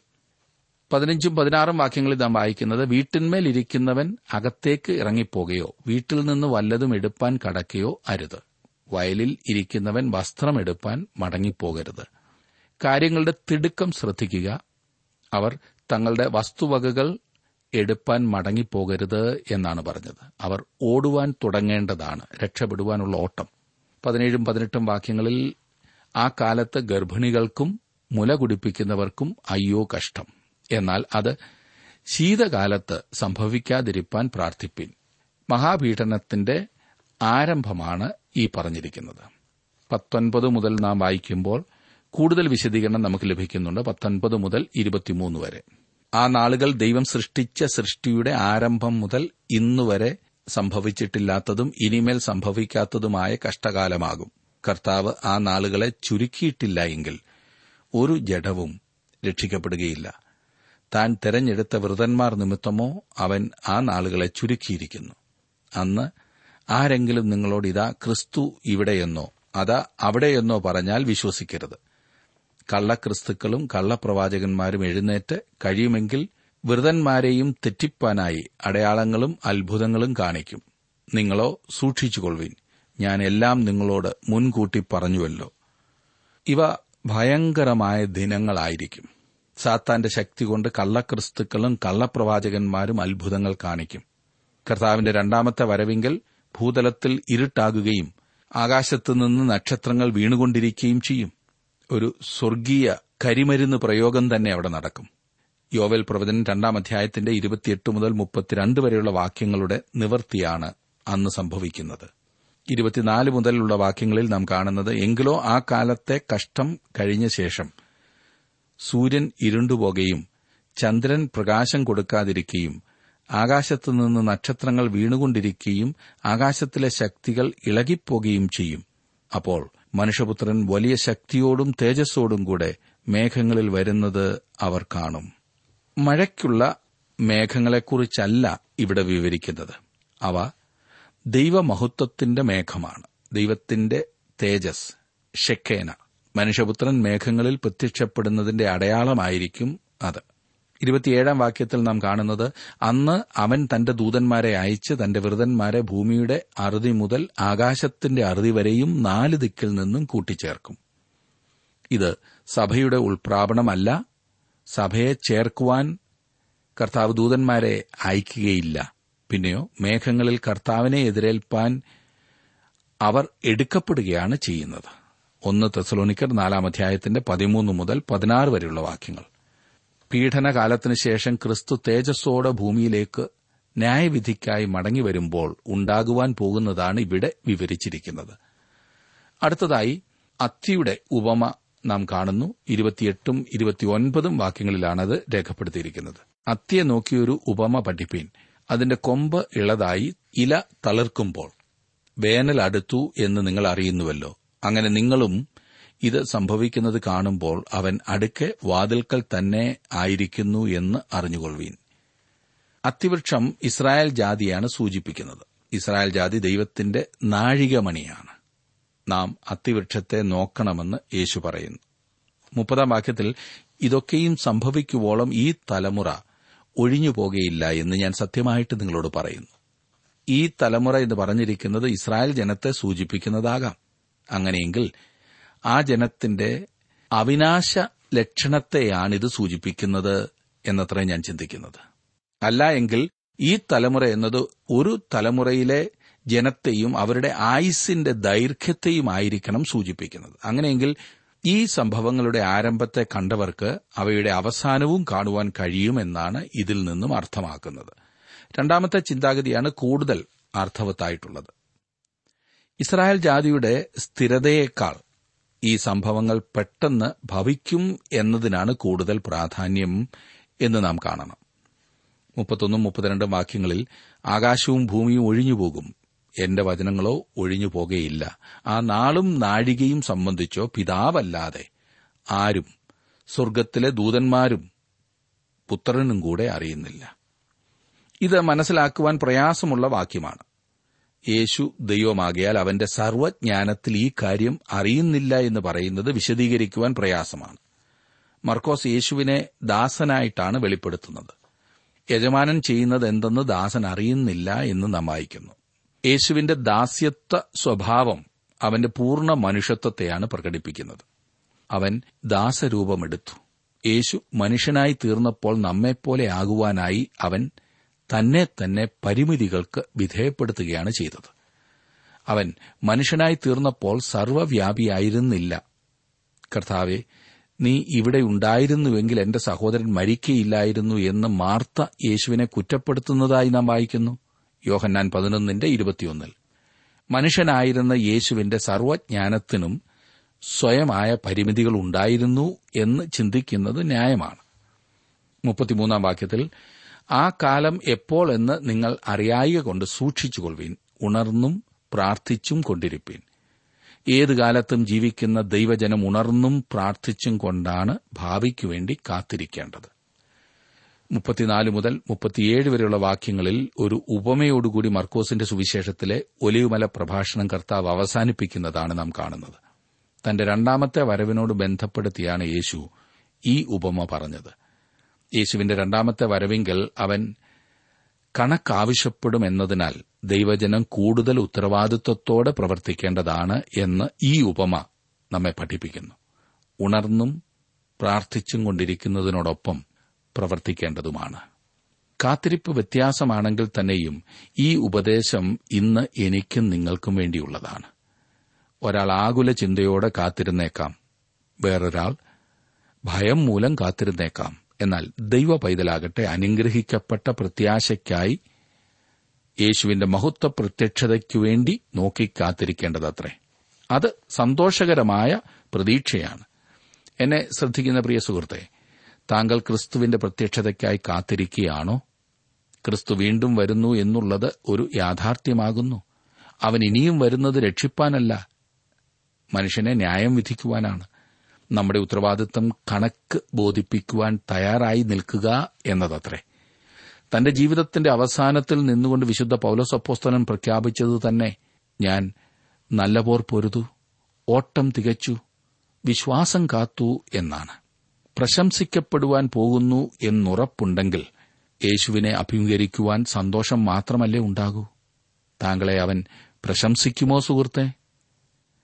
പതിനഞ്ചും പതിനാറും വാക്യങ്ങളിൽ നാം വായിക്കുന്നത് വീട്ടിന്മേൽ ഇരിക്കുന്നവൻ അകത്തേക്ക് ഇറങ്ങിപ്പോകുകയോ വീട്ടിൽ നിന്ന് വല്ലതും എടുപ്പാൻ കടക്കുകയോ അരുത്. വയലിൽ ഇരിക്കുന്നവൻ വസ്ത്രം എടുപ്പാൻ മടങ്ങിപ്പോകരുത്. കാര്യങ്ങളുടെ തിടുക്കം ശ്രദ്ധിക്കുക. അവർ തങ്ങളുടെ വസ്തുവകകൾ എടുപ്പാൻ മടങ്ങിപ്പോകരുത് എന്നാണ് പറഞ്ഞത്. അവർ ഓടുവാൻ തുടങ്ങേണ്ടതാണ് രക്ഷപ്പെടുവാനുള്ള ഓട്ടം. പതിനേഴും പതിനെട്ടും വാക്യങ്ങളിൽ ആ കാലത്ത് ഗർഭിണികൾക്കും മുല കുടിപ്പിക്കുന്നവർക്കും അയ്യോ കഷ്ടം. എന്നാൽ അത് ശീതകാലത്ത് സംഭവിക്കാതിരിപ്പാൻ പ്രാർത്ഥിപ്പിൻ. മഹാപീഠനത്തിന്റെ ആരംഭമാണ് ഈ പറഞ്ഞിരിക്കുന്നത്. പത്തൊൻപത് മുതൽ നാം വായിക്കുമ്പോൾ കൂടുതൽ വിശദീകരണം നമുക്ക് ലഭിക്കുന്നുണ്ട്. പത്തൊൻപത് മുതൽ ഇരുപത്തിമൂന്ന് വരെ. ആ നാളുകൾ ദൈവം സൃഷ്ടിച്ച സൃഷ്ടിയുടെ ആരംഭം മുതൽ ഇന്നുവരെ സംഭവിച്ചിട്ടില്ലാത്തതും ഇനിമേൽ സംഭവിക്കാത്തതുമായ കഷ്ടകാലമാകും. കർത്താവ് ആ നാളുകളെ ചുരുക്കിയിട്ടില്ല എങ്കിൽ ഒരു ജഡവും രക്ഷിക്കപ്പെടുകയില്ല. താൻ തെരഞ്ഞെടുത്ത വൃതന്മാർ നിമിത്തമോ അവൻ ആ നാളുകളെ ചുരുക്കിയിരിക്കുന്നു. അന്ന് ആരെങ്കിലും നിങ്ങളോട് ഇതാ ക്രിസ്തു ഇവിടെയെന്നോ അതാ അവിടെയെന്നോ പറഞ്ഞാൽ വിശ്വസിക്കരുത്. കള്ളക്രിസ്തുക്കളും കള്ളപ്രവാചകന്മാരും എഴുന്നേറ്റ് കഴിയുമെങ്കിൽ വൃതന്മാരെയും തെറ്റിപ്പാനായി അടയാളങ്ങളും അത്ഭുതങ്ങളും കാണിക്കും. നിങ്ങളോ സൂക്ഷിച്ചുകൊള്ളുവിൻ. ഞാൻ എല്ലാം നിങ്ങളോട് മുൻകൂട്ടി പറഞ്ഞുവല്ലോ. ഇവ ഭയങ്കരമായ ദിനങ്ങളായിരിക്കും. സാത്താന്റെ ശക്തി കൊണ്ട് കള്ളക്രിസ്തുക്കളും കള്ളപ്രവാചകന്മാരും അത്ഭുതങ്ങൾ കാണിക്കും. കർത്താവിന്റെ രണ്ടാമത്തെ വരവിങ്കൽ ഭൂതലത്തിൽ ഇരുട്ടാകുകയും ആകാശത്തുനിന്ന് നക്ഷത്രങ്ങൾ വീണുകൊണ്ടിരിക്കുകയും ചെയ്യും. ഒരു സ്വർഗീയ കരിമരുന്ന് പ്രയോഗം തന്നെ അവിടെ നടക്കും. യോവൽ പ്രവചനം രണ്ടാം അധ്യായത്തിന്റെ ഇരുപത്തിയെട്ട് മുതൽ മുപ്പത്തിരണ്ട് വരെയുള്ള വാക്യങ്ങളുടെ നിവൃത്തിയാണ് അന്ന് സംഭവിക്കുന്നത്. ഇരുപത്തിനാല് മുതലുള്ള വാക്യങ്ങളിൽ നാം കാണുന്നത് എങ്കിലോ ആ കാലത്തെ കഷ്ടം കഴിഞ്ഞ ശേഷം സൂര്യൻ ഇരുണ്ടുപോകുകയും ചന്ദ്രൻ പ്രകാശം കൊടുക്കാതിരിക്കുകയും ആകാശത്തുനിന്ന് നക്ഷത്രങ്ങൾ വീണുകൊണ്ടിരിക്കുകയും ആകാശത്തിലെ ശക്തികൾ ഇളകിപ്പോകുകയും ചെയ്യും. അപ്പോൾ മനുഷ്യപുത്രൻ വലിയ ശക്തിയോടും തേജസ്സോടും കൂടെ മേഘങ്ങളിൽ വരുന്നത് അവർ കാണും. മഴയ്ക്കുള്ള മേഘങ്ങളെക്കുറിച്ചല്ല ഇവിടെ വിവരിക്കുന്നത്. അവ ദൈവമഹത്വത്തിന്റെ മേഘമാണ്. ദൈവത്തിന്റെ തേജസ് ഷെക്കേന മനുഷ്യപുത്രൻ മേഘങ്ങളിൽ പ്രത്യക്ഷപ്പെടുന്നതിന്റെ അടയാളമായിരിക്കും അത്. ഇരുപത്തിയേഴാം വാക്യത്തിൽ നാം കാണുന്നത് അന്ന് അവൻ തന്റെ ദൂതന്മാരെ അയച്ച് തന്റെ വൃതന്മാരെ ഭൂമിയുടെ അറുതി മുതൽ ആകാശത്തിന്റെ അറുതി വരെയും നാല് ദിക്കിൽ നിന്നും കൂട്ടിച്ചേർക്കും. ഇത് സഭയുടെ ഉൾപ്രാപണമല്ല സഭയെ ചേർക്കുവാൻ കർത്താവ് ദൂതന്മാരെ അയക്കുകയില്ല. പിന്നെയോ മേഘങ്ങളിൽ കർത്താവിനെ എതിരേൽപ്പാൻ അവർ എടുക്കപ്പെടുകയാണ് ചെയ്യുന്നത്. ഒന്ന് തെസലോനിക്കർ നാലാം അധ്യായത്തിന്റെ പതിമൂന്ന് മുതൽ പതിനാറ് വരെയുള്ള വാക്യങ്ങൾ. പീഡനകാലത്തിനു ശേഷം ക്രിസ്തു തേജസ്സോടെ ഭൂമിയിലേക്ക് ന്യായവിധിക്കായി മടങ്ങി വരുമ്പോൾ ഉണ്ടാകുവാൻ പോകുന്നതാണ് ഇവിടെ വിവരിച്ചിരിക്കുന്നത്. അടുത്തതായി അത്തിയുടെ ഉപമ നാം കാണുന്നു. ഇരുപത്തിയെട്ടും ഇരുപത്തിയൊൻപതും വാക്യങ്ങളിലാണത് രേഖപ്പെടുത്തിയിരിക്കുന്നത്. അത്തിയെ നോക്കിയൊരു ഉപമ പഠിപ്പീൻ. അതിന്റെ കൊമ്പ് ഇളതായി ഇല തളിർക്കുമ്പോൾ വേനൽ അടുത്തു എന്ന് നിങ്ങൾ അറിയുന്നുവല്ലോ. അങ്ങനെ നിങ്ങളും ഇത് സംഭവിക്കുന്നത് കാണുമ്പോൾ അവൻ അടുക്കെ വാതിൽക്കൽ തന്നെ ആയിരിക്കുന്നു എന്ന് അറിഞ്ഞുകൊള്ളുവീൻ. അത്തിവൃക്ഷം ഇസ്രായേൽ ജാതിയാണ് സൂചിപ്പിക്കുന്നത്. ഇസ്രായേൽ ജാതി ദൈവത്തിന്റെ നാഴികമണിയാണ്. നാം അത്തിവൃക്ഷത്തെ നോക്കണമെന്ന് യേശു പറയുന്നു. മുപ്പതാം വാക്യത്തിൽ ഇതൊക്കെയും സംഭവിക്കുവോളം ഈ തലമുറ ഒഴിഞ്ഞു പോകുകയില്ല എന്ന് ഞാൻ സത്യമായിട്ട് നിങ്ങളോട് പറയുന്നു. ഈ തലമുറ എന്ന് പറഞ്ഞിരിക്കുന്നത് ഇസ്രായേൽ ജനത്തെ സൂചിപ്പിക്കുന്നതാകാം. അങ്ങനെയെങ്കിൽ ആ ജനത്തിന്റെ അവിനാശ ലക്ഷണത്തെയാണിത് സൂചിപ്പിക്കുന്നത് എന്നത്ര ഞാൻ ചിന്തിക്കുന്നത്. അല്ല എങ്കിൽ ഈ തലമുറ എന്നത് ഒരു തലമുറയിലെ ജനത്തെയും അവരുടെ ആയുസിന്റെ ദൈർഘ്യത്തെയും ആയിരിക്കണം സൂചിപ്പിക്കുന്നത്. അങ്ങനെയെങ്കിൽ ഈ സംഭവങ്ങളുടെ ആരംഭത്തെ കണ്ടവർക്ക് അവയുടെ അവസാനവും കാണുവാൻ കഴിയുമെന്നാണ് ഇതിൽ നിന്നും അർത്ഥമാക്കുന്നത്. രണ്ടാമത്തെ ചിന്താഗതിയാണ് കൂടുതൽ അർത്ഥവത്തായിട്ടുള്ളത്. ഇസ്രായേൽ ജാതിയുടെ സ്ഥിരതയേക്കാൾ ഈ സംഭവങ്ങൾ പെട്ടെന്ന് ഭവിക്കും എന്നതിനാണ് കൂടുതൽ പ്രാധാന്യം എന്ന് നാം കാണണം. മുപ്പത്തൊന്നും മുപ്പത്തിരണ്ടും വാക്യങ്ങളിൽ ആകാശവും ഭൂമിയും ഒഴിഞ്ഞുപോകും. എന്റെ വചനങ്ങളോ ഒഴിഞ്ഞു പോകുകയില്ല ആ നാളും നാഴികയും സംബന്ധിച്ചോ പിതാവല്ലാതെ ആരും സ്വർഗത്തിലെ ദൂതന്മാരും പുത്രനും കൂടെ അറിയുന്നില്ല. ഇത് മനസ്സിലാക്കുവാൻ പ്രയാസമുള്ള വാക്യമാണ്. യേശു ദൈവമാകിയാൽ അവന്റെ സർവജ്ഞാനത്തിൽ ഈ കാര്യം അറിയുന്നില്ല എന്ന് പറയുന്നത് വിശദീകരിക്കുവാൻ പ്രയാസമാണ്. മർക്കോസ് യേശുവിനെ ദാസനായിട്ടാണ് വെളിപ്പെടുത്തുന്നത്. യജമാനൻ ചെയ്യുന്നത് എന്തെന്ന് ദാസൻ അറിയുന്നില്ല എന്ന് നാം വായിക്കുന്നു. യേശുവിന്റെ ദാസ്യത്വ സ്വഭാവം അവന്റെ പൂർണ മനുഷ്യത്വത്തെയാണ് പ്രകടിപ്പിക്കുന്നത്. അവൻ ദാസരൂപമെടുത്തു. യേശു മനുഷ്യനായി തീർന്നപ്പോൾ നമ്മെപ്പോലെ ആകുവാനായി അവൻ തന്നെ തന്നെ പരിമിതികൾക്ക് വിധേയപ്പെടുത്തുകയാണ് ചെയ്തത്. അവൻ മനുഷ്യനായി തീർന്നപ്പോൾ സർവവ്യാപിയായിരുന്നില്ല കർത്താവെ നീ ഇവിടെ ഉണ്ടായിരുന്നുവെങ്കിൽ എന്റെ സഹോദരൻ മരിക്കയില്ലായിരുന്നു എന്ന് മാർത്ത യേശുവിനെ കുറ്റപ്പെടുത്തുന്നതായി നാം വായിക്കുന്നു. യോഹന്നാൻ പതിനൊന്നിന്റെ ഇരുപത്തിയൊന്നിൽ. മനുഷ്യനായിരുന്ന യേശുവിന്റെ സർവജ്ഞാനത്തിനും സ്വയമായ പരിമിതികൾ ഉണ്ടായിരുന്നു എന്ന് ചിന്തിക്കുന്നത് ന്യായമാണ്. മുപ്പത്തിമൂന്നാം വാക്യത്തിൽ ആ കാലം എപ്പോൾ എന്ന് നിങ്ങൾ അറിയായിക കൊണ്ട് സൂക്ഷിച്ചുകൊള്ളുവീൻ ഉണർന്നും പ്രാർത്ഥിച്ചും കൊണ്ടിരിപ്പീൻ. ഏതു കാലത്തും ജീവിക്കുന്ന ദൈവജനം ഉണർന്നും പ്രാർത്ഥിച്ചും കൊണ്ടാണ് ഭാവിക്കു വേണ്ടി കാത്തിരിക്കേണ്ടത്. മുപ്പത്തിനാല് മുതൽ മുപ്പത്തിയേഴ് വരെയുള്ള വാക്യങ്ങളിൽ ഒരു ഉപമയോടുകൂടി മർക്കോസിന്റെ സുവിശേഷത്തിലെ ഒലിവുമല പ്രഭാഷണം കർത്താവ് അവസാനിപ്പിക്കുന്നതാണ് നാം കാണുന്നത്. തന്റെ രണ്ടാമത്തെ വരവിനോട് ബന്ധപ്പെടുത്തിയാണ് യേശു ഈ ഉപമ പറഞ്ഞത്. യേശുവിന്റെ രണ്ടാമത്തെ വരവിങ്കൽ അവൻ കണക്കാവശ്യപ്പെടുമെന്നതിനാൽ ദൈവജനം കൂടുതൽ ഉത്തരവാദിത്വത്തോടെ പ്രവർത്തിക്കേണ്ടതാണ് എന്ന് ഈ ഉപമ നമ്മെ പഠിപ്പിക്കുന്നു. ഉണർന്നും പ്രാർത്ഥിച്ചും കൊണ്ടിരിക്കുന്നതിനോടൊപ്പം പ്രവർത്തിക്കേണ്ടതുമാണ്. കാത്തിരിപ്പ് വ്യത്യാസമാണെങ്കിൽ തന്നെയും ഈ ഉപദേശം ഇന്ന് എനിക്കും നിങ്ങൾക്കും വേണ്ടിയുള്ളതാണ്. ഒരാൾ ആകുല ചിന്തയോടെ കാത്തിരുന്നേക്കാം. വേറൊരാൾ ഭയം മൂലം കാത്തിരുന്നേക്കാം. എന്നാൽ ദൈവ പൈതലാകട്ടെ അനുഗ്രഹിക്കപ്പെട്ട പ്രത്യാശയ്ക്കായി യേശുവിന്റെ മഹത്വ പ്രത്യക്ഷതയ്ക്കു വേണ്ടി നോക്കിക്കാത്തിരിക്കേണ്ടതത്രേ. അത് സന്തോഷകരമായ പ്രതീക്ഷയാണ്. എന്നെ ശ്രദ്ധിക്കുന്ന പ്രിയ സുഹൃത്തെ താങ്കൾ ക്രിസ്തുവിന്റെ പ്രത്യക്ഷതയ്ക്കായി കാത്തിരിക്കുകയാണോ? ക്രിസ്തു വീണ്ടും വരുന്നു എന്നുള്ളത് ഒരു യാഥാർത്ഥ്യമാകുന്നു. അവൻ ഇനിയും വരുന്നത് രക്ഷിപ്പാനല്ല. മനുഷ്യനെ ന്യായം വിധിക്കുവാനാണ്. നമ്മുടെ ഉത്തരവാദിത്തം കണക്ക് ബോധിപ്പിക്കുവാൻ തയ്യാറായി നിൽക്കുക എന്നതത്രേ. തന്റെ ജീവിതത്തിന്റെ അവസാനത്തിൽ നിന്നുകൊണ്ട് വിശുദ്ധ പൌലസപ്പോസ്തനം പ്രഖ്യാപിച്ചത് തന്നെ ഞാൻ നല്ല പോർ പൊരുതു ഓട്ടം തികച്ചു വിശ്വാസം കാത്തു എന്നാണ്. പ്രശംസിക്കപ്പെടുവാൻ പോകുന്നു എന്നുറപ്പുണ്ടെങ്കിൽ യേശുവിനെ അഭിമുഖീകരിക്കുവാൻ സന്തോഷം മാത്രമല്ലേ ഉണ്ടാകൂ? താങ്കളെ അവൻ പ്രശംസിക്കുമോ സുഹൃത്തെ?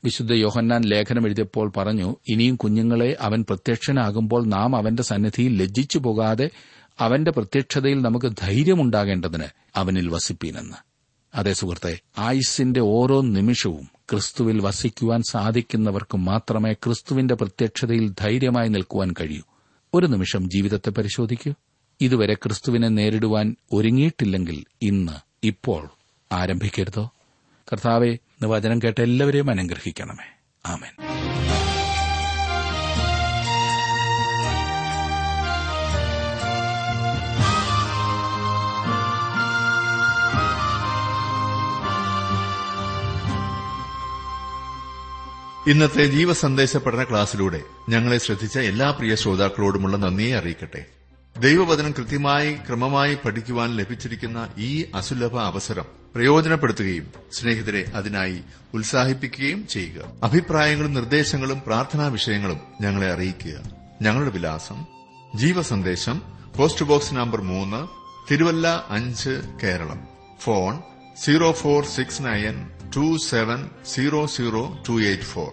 വിശുദ്ധ യോഹന്നാൻ ലേഖനം എഴുതിയപ്പോൾ പറഞ്ഞു ഇനിയും കുഞ്ഞുങ്ങളെ അവൻ പ്രത്യക്ഷനാകുമ്പോൾ നാം അവന്റെ സന്നിധിയിൽ ലജ്ജിച്ചു പോകാതെ അവന്റെ പ്രത്യക്ഷതയിൽ നമുക്ക് ധൈര്യമുണ്ടാകേണ്ടതിന് അവനിൽ വസിപ്പീനെന്ന്. അതേ സുഹൃത്തെ ആയുസിന്റെ ഓരോ നിമിഷവും ക്രിസ്തുവിൽ വസിക്കുവാൻ സാധിക്കുന്നവർക്ക് മാത്രമേ ക്രിസ്തുവിന്റെ പ്രത്യക്ഷതയിൽ ധൈര്യമായി നിൽക്കുവാൻ കഴിയൂ. ഒരു നിമിഷം ജീവിതത്തെ പരിശോധിക്കൂ. ഇതുവരെ ക്രിസ്തുവിനെ നേരിടുവാൻ ഒരുങ്ങിയിട്ടില്ലെങ്കിൽ ഇന്ന് ഇപ്പോൾ ആരംഭിക്കരുതോ? കർത്താവെ ഇന്ന് വചനം കേട്ട എല്ലാവരെയും അനുഗ്രഹിക്കണമേ. ആമേൻ. ഇന്നത്തെ ജീവസന്ദേശ പഠന ക്ലാസ്സിലൂടെ ഞങ്ങളെ ശ്രദ്ധിച്ച എല്ലാ പ്രിയ ശ്രോതാക്കളോടുമുള്ള നന്ദിയെ അറിയിക്കട്ടെ. ദൈവവചനം കൃത്യമായി ക്രമമായി പഠിക്കുവാൻ ലഭിച്ചിരിക്കുന്ന ഈ അസുലഭ അവസരം പ്രയോജനപ്പെടുത്തുകയും സ്നേഹിതരെ അതിനായി ഉത്സാഹിപ്പിക്കുകയും ചെയ്യുക. അഭിപ്രായങ്ങളും നിർദ്ദേശങ്ങളും പ്രാർത്ഥനാ വിഷയങ്ങളും ഞങ്ങളെ അറിയിക്കുക. ഞങ്ങളുടെ വിലാസം ജീവസന്ദേശം പോസ്റ്റ് ബോക്സ് നമ്പർ മൂന്ന് തിരുവല്ല അഞ്ച് Keralam. Phone zero four six nine two seven zero zero two eight four.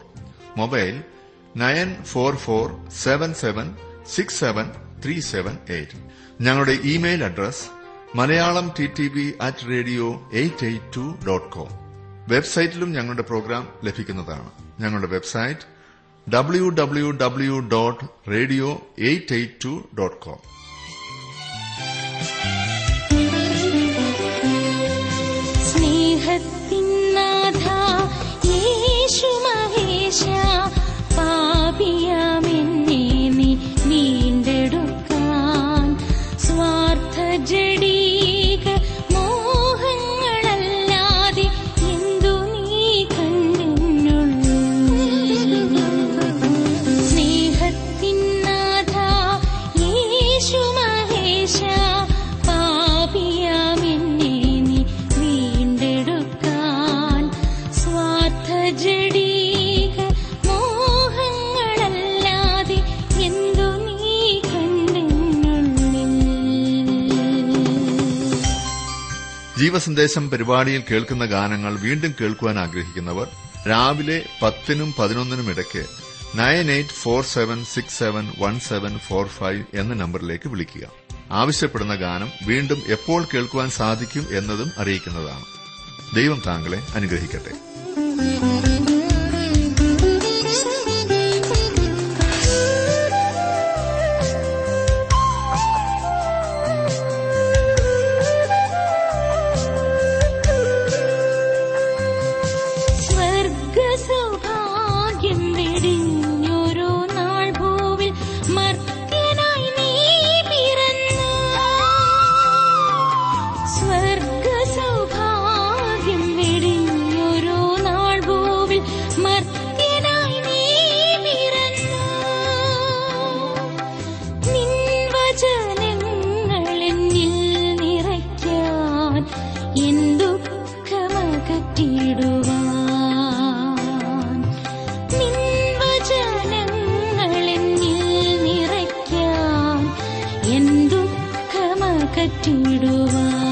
Mobile nine four four seven seven six seven three seven eight ഞങ്ങളുടെ email address Malayalam T T V at radio eight eight two dot com വെബ്സൈറ്റിലും ഞങ്ങളുടെ programme ലഭിക്കുന്നതാണ്. ഞങ്ങളുടെ website W W W dot radio eight eight two dot com സ്നേഹത്തിനാഥ ജീവസന്ദേശം പരിപാടിയിൽ കേൾക്കുന്ന ഗാനങ്ങൾ വീണ്ടും കേൾക്കുവാൻ ആഗ്രഹിക്കുന്നവർ രാവിലെ പത്തിനും പതിനൊന്നിനും ഇടയ്ക്ക് nine eight four seven six seven one seven four five എന്ന നമ്പറിലേക്ക് വിളിക്കുക. ആവശ്യപ്പെടുന്ന ഗാനം വീണ്ടും എപ്പോൾ കേൾക്കുവാൻ സാധിക്കും എന്നതും അറിയിക്കുന്നതാണ്. ദൈവം താങ്കളെ അനുഗ്രഹിക്കട്ടെ. ಕಟ್ಟಿಡುವ